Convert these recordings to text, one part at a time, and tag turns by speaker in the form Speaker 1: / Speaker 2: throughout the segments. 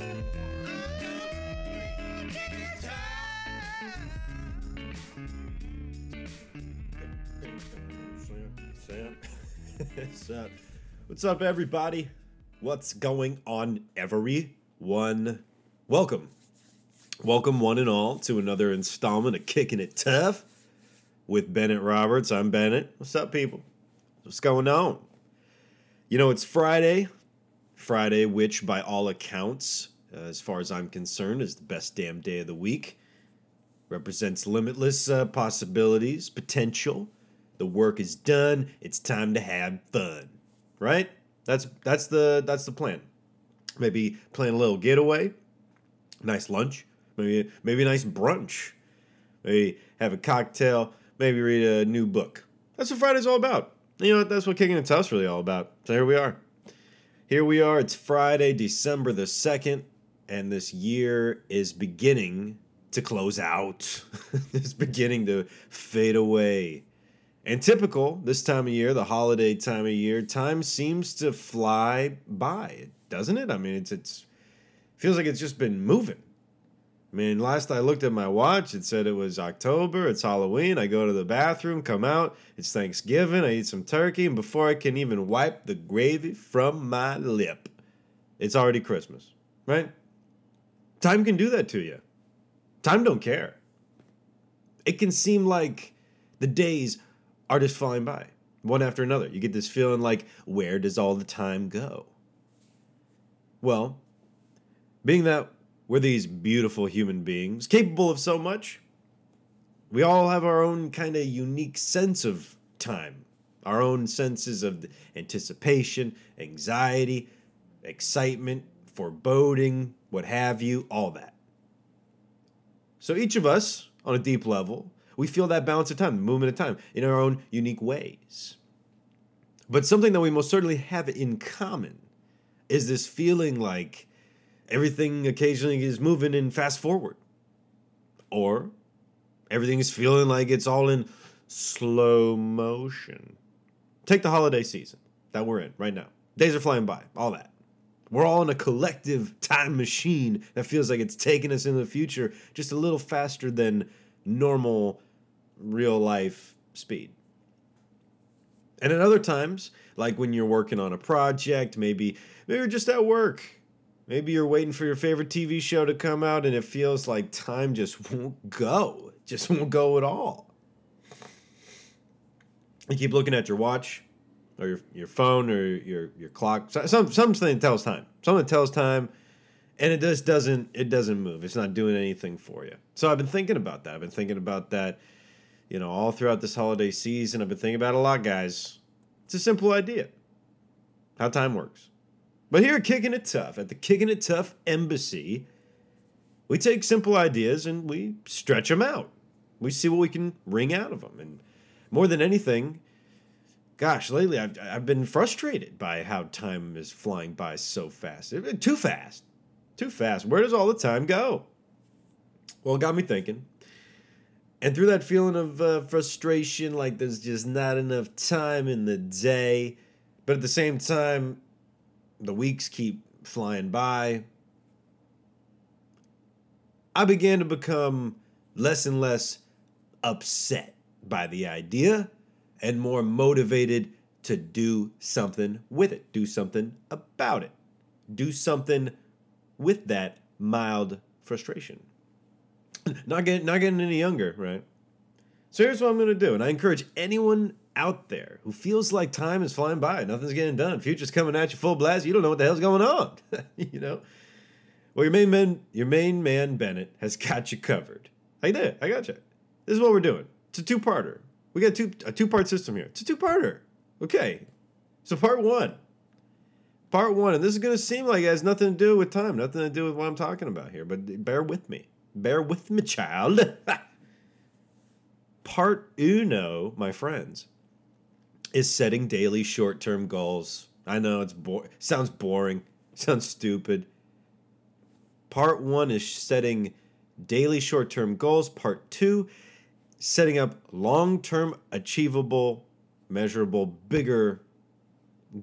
Speaker 1: What's up? Everybody? What's going on, everyone? Welcome. Welcome, one and all, to another installment of Kicking It Tough with Bennett Roberts. I'm Bennett. What's up, people? What's going on? You know, it's Friday. Friday, which, by all accounts, uh, as far as I'm concerned, is the best damn day of the week. Represents limitless uh, possibilities, potential. The work is done. It's time to have fun, right? That's that's the that's the plan. Maybe plan a little getaway, nice lunch, maybe maybe a nice brunch, maybe have a cocktail, maybe read a new book. That's what Friday's all about. You know? That's what Kicking It Tough's really all about. So here we are. Here we are. It's Friday, December the 2nd, and this year is beginning to close out. it's beginning to fade away. And typical this time of year, the holiday time of year, time seems to fly by, doesn't it? I mean, it's it's feels like it's just been moving. I mean, last I looked at my watch, it said it was October, it's Halloween. I go to the bathroom, come out, it's Thanksgiving, I eat some turkey, and before I can even wipe the gravy from my lip, it's already Christmas, right? Time can do that to you. Time don't care. It can seem like the days are just flying by, one after another. You get this feeling like, where does all the time go? Well, being that we're these beautiful human beings, capable of so much, we all have our own kind of unique sense of time, our own senses of anticipation, anxiety, excitement, foreboding, what have you, all that. So each of us, on a deep level, we feel that balance of time, the movement of time, in our own unique ways. But something that we most certainly have in common is this feeling like everything occasionally is moving in fast forward. Or everything is feeling like it's all in slow motion. Take the holiday season that we're in right now. Days are flying by, all that. We're all in a collective time machine that feels like it's taking us into the future just a little faster than normal real life speed. And at other times, like when you're working on a project, maybe maybe you're just at work. Maybe you're waiting for your favorite TV show to come out and it feels like time just won't go. It just won't go at all. You keep looking at your watch or your, your phone or your, your clock. Some, something tells time. Something tells time and it just doesn't it doesn't move. It's not doing anything for you. So I've been thinking about that. I've been thinking about that, you know, all throughout this holiday season. I've been thinking about a lot, guys. It's a simple idea. How time works. But here at Kicking It Tough, at the Kicking It Tough Embassy, we take simple ideas and we stretch them out. We see what we can wring out of them. And more than anything, gosh, lately I've, I've been frustrated by how time is flying by so fast. Too fast too fast. Where does all the time go? Well, it got me thinking. And through that feeling of uh, frustration, like there's just not enough time in the day, but at the same time, the weeks keep flying by, I began to become less and less upset by the idea and more motivated to do something with it, do something about it, do something with that mild frustration. not getting not getting any younger, right? So here's what I'm gonna do, and I encourage anyone out there who feels like time is flying by, nothing's getting done, future's coming at you full blast, you don't know what the hell's going on, you know. Well, your main man, your main man Bennett has got you covered. I did, I got you. This is what we're doing. It's a two-parter. We got two a two-part system here. It's a two-parter. Okay. So part one part one, and this is going to seem like it has nothing to do with time, nothing to do with what I'm talking about here, but bear with me. Bear with me, child. part uno, my friends, is setting daily short term goals. I know it's bo- sounds boring, sounds stupid. Part one is setting daily short term goals. Part two, setting up long term, achievable, measurable, bigger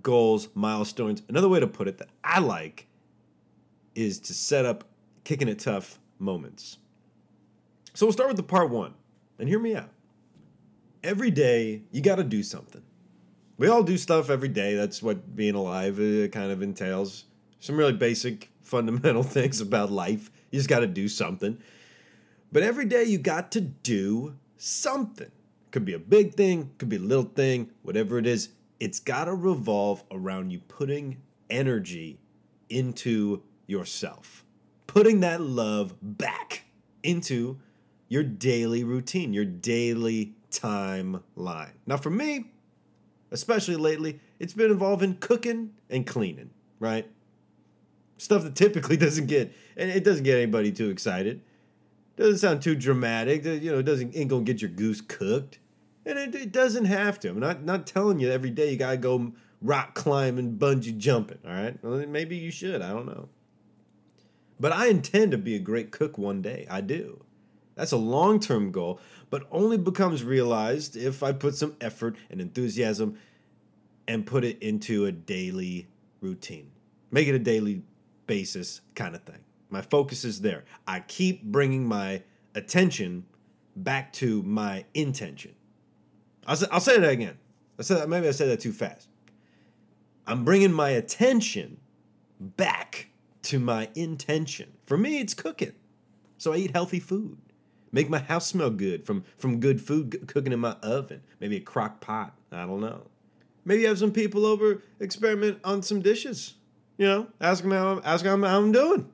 Speaker 1: goals, milestones. Another way to put it that I like is to set up kicking it tough moments. So we'll start with the part one, and hear me out. Every day, you got to do something. We all do stuff every day. That's what being alive uh, kind of entails. Some really basic, fundamental things about life. You just got to do something. But every day, you got to do something. Could be a big thing, could be a little thing, whatever it is. It's got to revolve around you putting energy into yourself, putting that love back into your daily routine, your daily timeline. Now, for me, especially lately, it's been involving cooking and cleaning, right? Stuff that typically doesn't get, and it doesn't get anybody too excited. Doesn't sound too dramatic. You know, it doesn't ain't gonna get your goose cooked, and it, it doesn't have to. I'm not not telling you every day you gotta go rock climbing, bungee jumping. All right, well, maybe you should. I don't know. But I intend to be a great cook one day. I do. That's a long term goal, but only becomes realized if I put some effort and enthusiasm and put it into a daily routine. Make it a daily basis kind of thing. My focus is there. I keep bringing my attention back to my intention. I'll say, I'll say that again. I said that, maybe I said that too fast. I'm bringing my attention back to my intention. For me, it's cooking. So I eat healthy food. Make my house smell good from, from good food cooking in my oven. Maybe a crock pot. I don't know. Maybe have some people over, experiment on some dishes. You know, ask them how, ask them how I'm doing.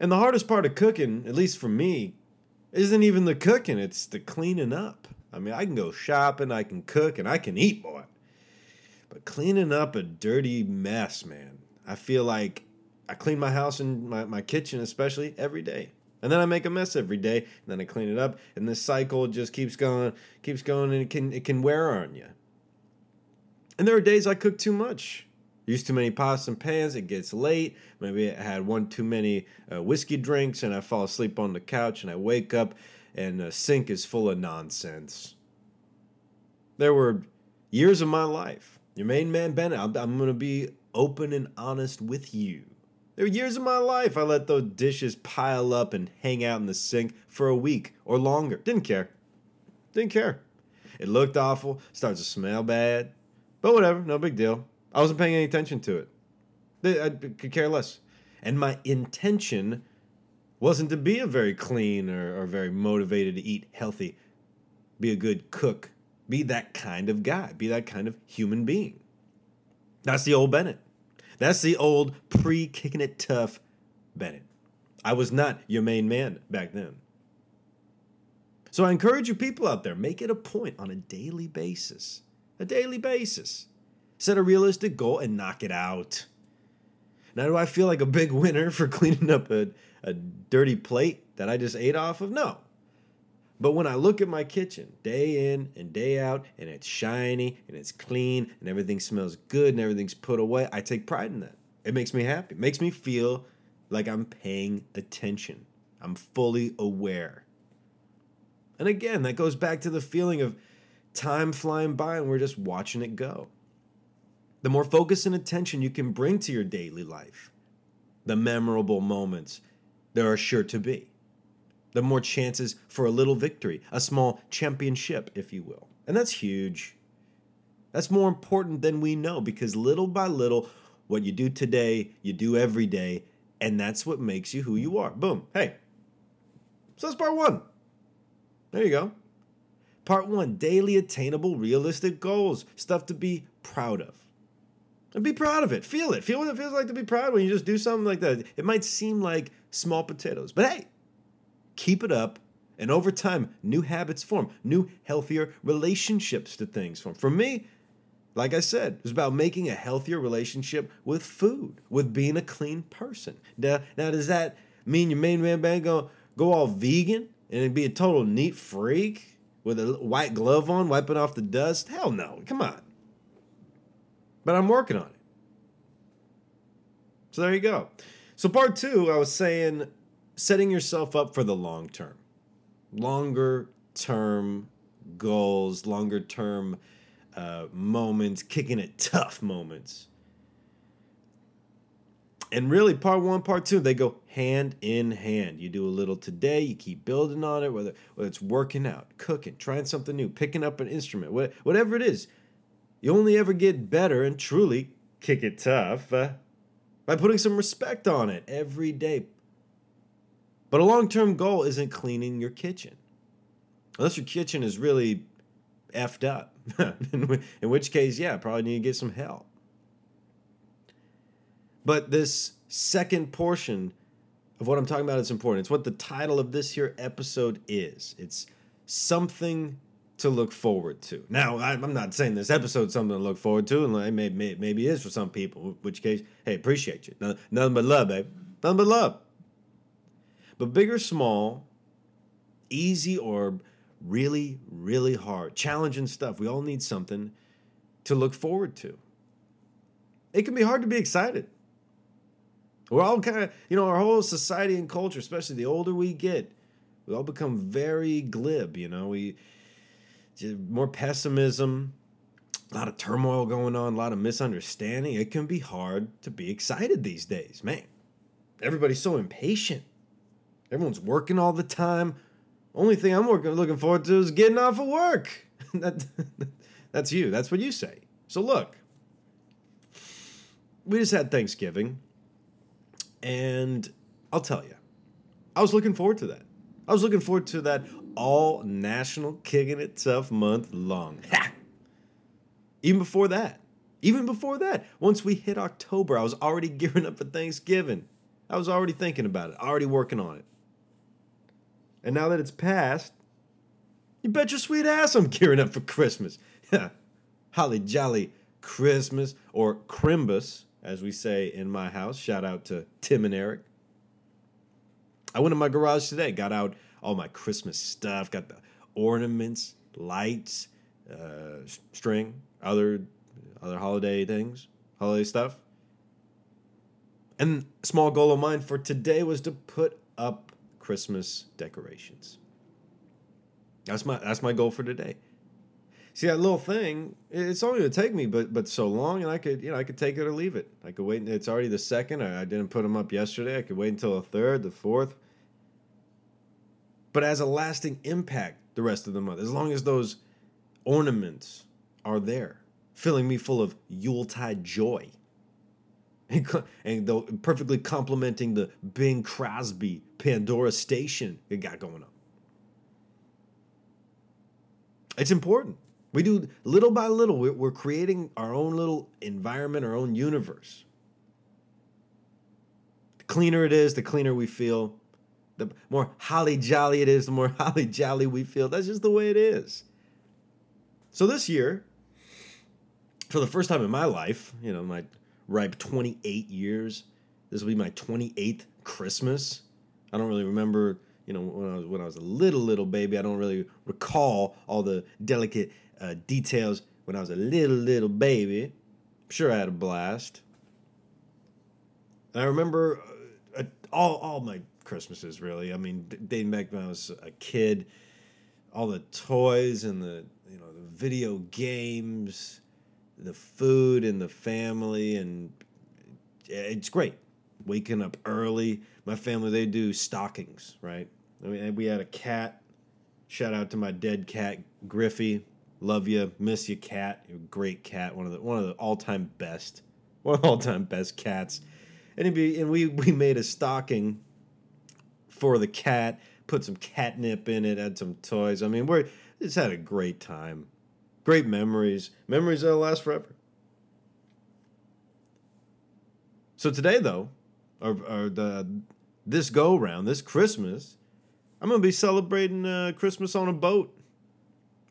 Speaker 1: And the hardest part of cooking, at least for me, isn't even the cooking, it's the cleaning up. I mean, I can go shopping, I can cook, and I can eat, boy. But cleaning up a dirty mess, man, I feel like I clean my house and my, my kitchen, especially, every day. And then I make a mess every day, and then I clean it up, and this cycle just keeps going, keeps going, and it can it can wear on you. And there are days I cook too much. Use too many pots and pans, it gets late. Maybe I had one too many uh, whiskey drinks, and I fall asleep on the couch, and I wake up, and the sink is full of nonsense. There were years of my life. Your main man Bennett, I'm, I'm going to be open and honest with you. There were years of my life I let those dishes pile up and hang out in the sink for a week or longer. Didn't care. Didn't care. It looked awful, starts to smell bad. But whatever, no big deal. I wasn't paying any attention to it. I could care less. And my intention wasn't to be a very clean or, or very motivated to eat healthy, be a good cook, be that kind of guy, be that kind of human being. That's the old Bennett. That's the old pre kicking it tough Bennett. I was not your main man back then. So I encourage you people out there, make it a point on a daily basis. A daily basis. Set a realistic goal and knock it out. Now, do I feel like a big winner for cleaning up a, a dirty plate that I just ate off of? No. But when I look at my kitchen day in and day out, and it's shiny and it's clean and everything smells good and everything's put away, I take pride in that. It makes me happy. It makes me feel like I'm paying attention. I'm fully aware. And again, that goes back to the feeling of time flying by and we're just watching it go. The more focus and attention you can bring to your daily life, the memorable moments there are sure to be the more chances for a little victory, a small championship, if you will. And that's huge. That's more important than we know because little by little, what you do today, you do every day, and that's what makes you who you are. Boom. Hey. So that's part one. There you go. Part one daily attainable, realistic goals, stuff to be proud of. And be proud of it. Feel it. Feel what it feels like to be proud when you just do something like that. It might seem like small potatoes, but hey, keep it up, and over time, new habits form, new, healthier relationships to things form. For me, like I said, it's about making a healthier relationship with food, with being a clean person. Now, now does that mean your main man band go go all vegan and be a total neat freak with a white glove on, wiping off the dust? Hell no! Come on. But I'm working on it. So there you go. So part two, I was saying setting yourself up for the long term. Longer term goals, longer term uh, moments, kicking it tough moments. And really, part one, part two, they go hand in hand. You do a little today, you keep building on it, whether, whether it's working out, cooking, trying something new, picking up an instrument, whatever it is. You only ever get better and truly kick it tough uh, by putting some respect on it every day. But a long term goal isn't cleaning your kitchen. Unless your kitchen is really effed up, in which case, yeah, probably need to get some help. But this second portion of what I'm talking about is important. It's what the title of this here episode is. It's something to look forward to. Now, I'm not saying this episode's something to look forward to, and maybe maybe it is for some people. In which case, hey, appreciate you. Nothing but love, babe. Nothing but love. But big or small, easy or really, really hard, challenging stuff. We all need something to look forward to. It can be hard to be excited. We're all kind of, you know, our whole society and culture, especially the older we get, we all become very glib. You know, we more pessimism, a lot of turmoil going on, a lot of misunderstanding. It can be hard to be excited these days, man. Everybody's so impatient. Everyone's working all the time. Only thing I'm working, looking forward to is getting off of work. that, that's you. That's what you say. So look, we just had Thanksgiving. And I'll tell you, I was looking forward to that. I was looking forward to that all national kicking it tough month long. Ha! Even before that. Even before that. Once we hit October, I was already gearing up for Thanksgiving. I was already thinking about it, already working on it. And now that it's passed, you bet your sweet ass I'm gearing up for Christmas. Holly jolly Christmas or Crimbus as we say in my house. Shout out to Tim and Eric. I went in my garage today, got out all my Christmas stuff, got the ornaments, lights, uh, string, other other holiday things, holiday stuff. And small goal of mine for today was to put up Christmas decorations. That's my that's my goal for today. See that little thing it's only to take me but but so long and i could you know i could take it or leave it. I could wait it's already the second i, I didn't put them up yesterday i could wait until the third the fourth. But as a lasting impact the rest of the month as long as those ornaments are there filling me full of yuletide joy and, though perfectly complementing the bing crosby pandora station it got going on it's important we do little by little, we're creating our own little environment, our own universe. The cleaner it is, the cleaner we feel. The more holly jolly it is, the more holly jolly we feel. That's just the way it is. So this year, for the first time in my life, you know, my ripe 28 years, this will be my 28th Christmas. I don't really remember, you know, when I was when I was a little little baby. I don't really recall all the delicate uh, details when I was a little, little baby. I'm sure I had a blast. And I remember uh, all, all my Christmases, really. I mean, dating back when I was a kid, all the toys and the, you know, the video games, the food and the family, and it's great. Waking up early. My family, they do stockings, right? I mean, we had a cat. Shout out to my dead cat, Griffey. Love you, miss you, cat. You're a great cat. One of the one of the all time best, one of the all time best cats. And be, and we we made a stocking for the cat. Put some catnip in it. Had some toys. I mean, we're just had a great time. Great memories. Memories that'll last forever. So today, though, or, or the this go round, this Christmas, I'm gonna be celebrating uh, Christmas on a boat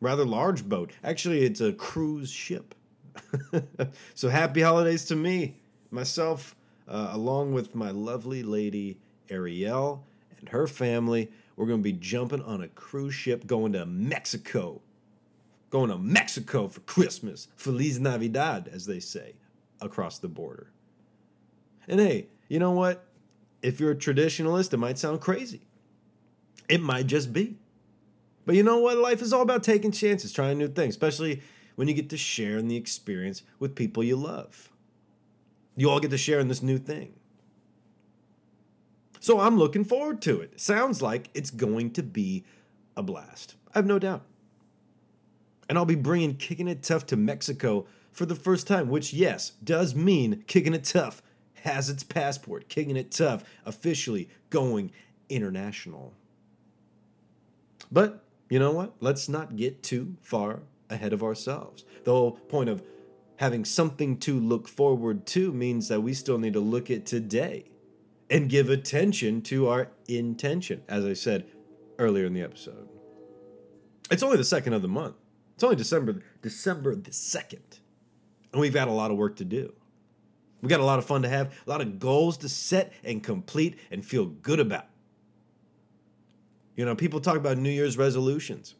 Speaker 1: rather large boat. Actually, it's a cruise ship. so happy holidays to me, myself, uh, along with my lovely lady Ariel and her family. We're to be jumping on a cruise ship going to Mexico. Going to Mexico for Christmas. Feliz Navidad, as they say, across the border. And hey, you know what? If you're a traditionalist, it might sound crazy. It might just be. But you know what? Life is all about taking chances, trying new things, especially when you get to share in the experience with people you love. You all get to share in this new thing. So I'm looking forward to it. Sounds like it's going to be a blast. I have no doubt. And I'll be bringing Kicking It Tough to Mexico for the first time, which, yes, does mean Kicking It Tough has its passport. Kicking It Tough officially going international. But you know what? Let's not get too far ahead of ourselves. The whole point of having something to look forward to means that we still need to look at today and give attention to our intention, as I said earlier in the episode. It's only the second of the month. It's only December December the second, and we've got a lot of work to do. We got a lot of fun to have, a lot of goals to set and complete and feel good about. You know, people talk about New Year's resolutions.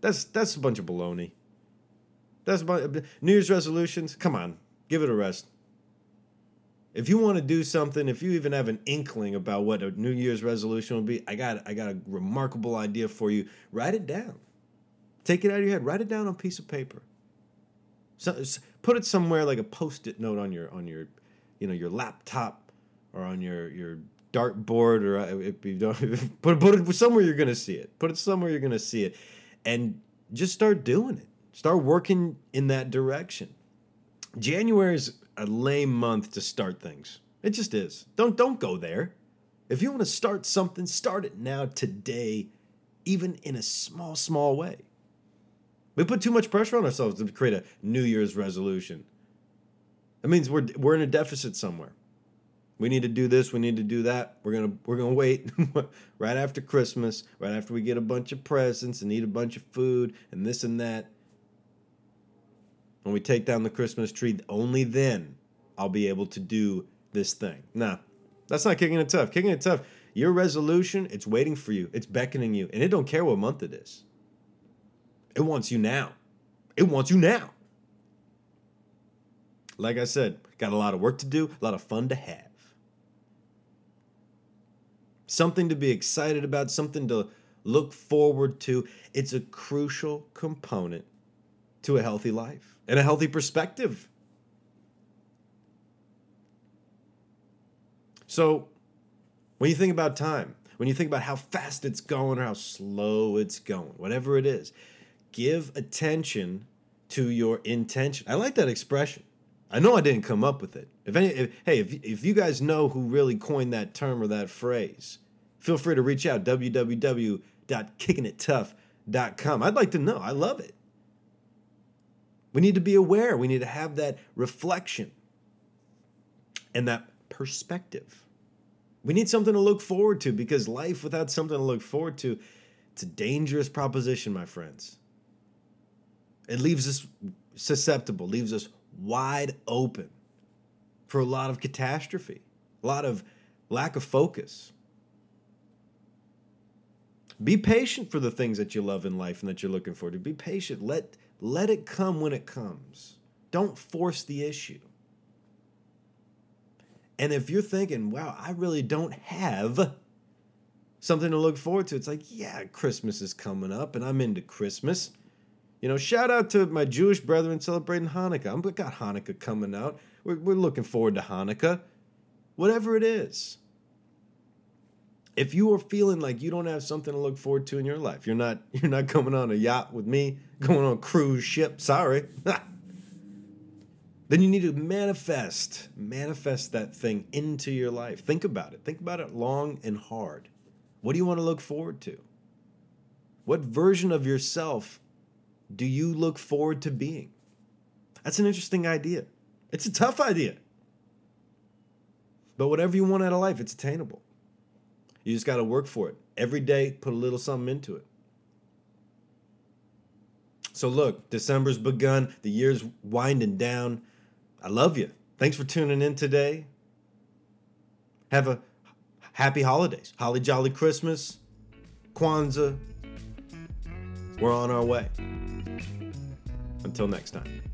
Speaker 1: That's that's a bunch of baloney. That's about New Year's resolutions. Come on, give it a rest. If you want to do something, if you even have an inkling about what a New Year's resolution will be, I got I got a remarkable idea for you. Write it down. Take it out of your head. Write it down on a piece of paper. So, put it somewhere like a post-it note on your on your, you know, your laptop or on your your dartboard or uh, if you don't put put it somewhere you're gonna see it. Put it somewhere you're gonna see it, and just start doing it. Start working in that direction. January is a lame month to start things. It just is. Don't don't go there. If you want to start something, start it now today, even in a small small way. We put too much pressure on ourselves to create a New Year's resolution. That means we're we're in a deficit somewhere. We need to do this, we need to do that. We're going to we're going to wait right after Christmas, right after we get a bunch of presents and eat a bunch of food and this and that when we take down the Christmas tree, only then I'll be able to do this thing. Nah, that's not kicking it tough. Kicking it tough, your resolution, it's waiting for you. It's beckoning you. And it don't care what month it is. It wants you now. It wants you now. Like I said, got a lot of work to do, a lot of fun to have. Something to be excited about, something to look forward to. It's a crucial component to a healthy life and a healthy perspective. So, when you think about time, when you think about how fast it's going or how slow it's going, whatever it is, give attention to your intention. I like that expression. I know I didn't come up with it. If any, if, hey, if, if you guys know who really coined that term or that phrase, feel free to reach out www.kickingittough.com. I'd like to know. I love it. We need to be aware. We need to have that reflection and that perspective. We need something to look forward to because life without something to look forward to, it's a dangerous proposition, my friends. It leaves us susceptible, leaves us wide open for a lot of catastrophe, a lot of lack of focus. Be patient for the things that you love in life and that you're looking forward to. Be patient. Let let it come when it comes. Don't force the issue. And if you're thinking, wow, I really don't have something to look forward to, it's like, yeah, Christmas is coming up and I'm into Christmas. You know, shout out to my Jewish brethren celebrating Hanukkah. I've got Hanukkah coming out. We're, we're looking forward to Hanukkah. Whatever it is if you are feeling like you don't have something to look forward to in your life, you're not you're not coming on a yacht with me, going on a cruise ship, sorry. then you need to manifest, manifest that thing into your life. Think about it. Think about it long and hard. What do you want to look forward to? What version of yourself do you look forward to being? That's an interesting idea. It's a tough idea. But whatever you want out of life, it's attainable. You just got to work for it. Every day, put a little something into it. So, look, December's begun. The year's winding down. I love you. Thanks for tuning in today. Have a happy holidays. Holly Jolly Christmas, Kwanzaa. We're on our way. Until next time.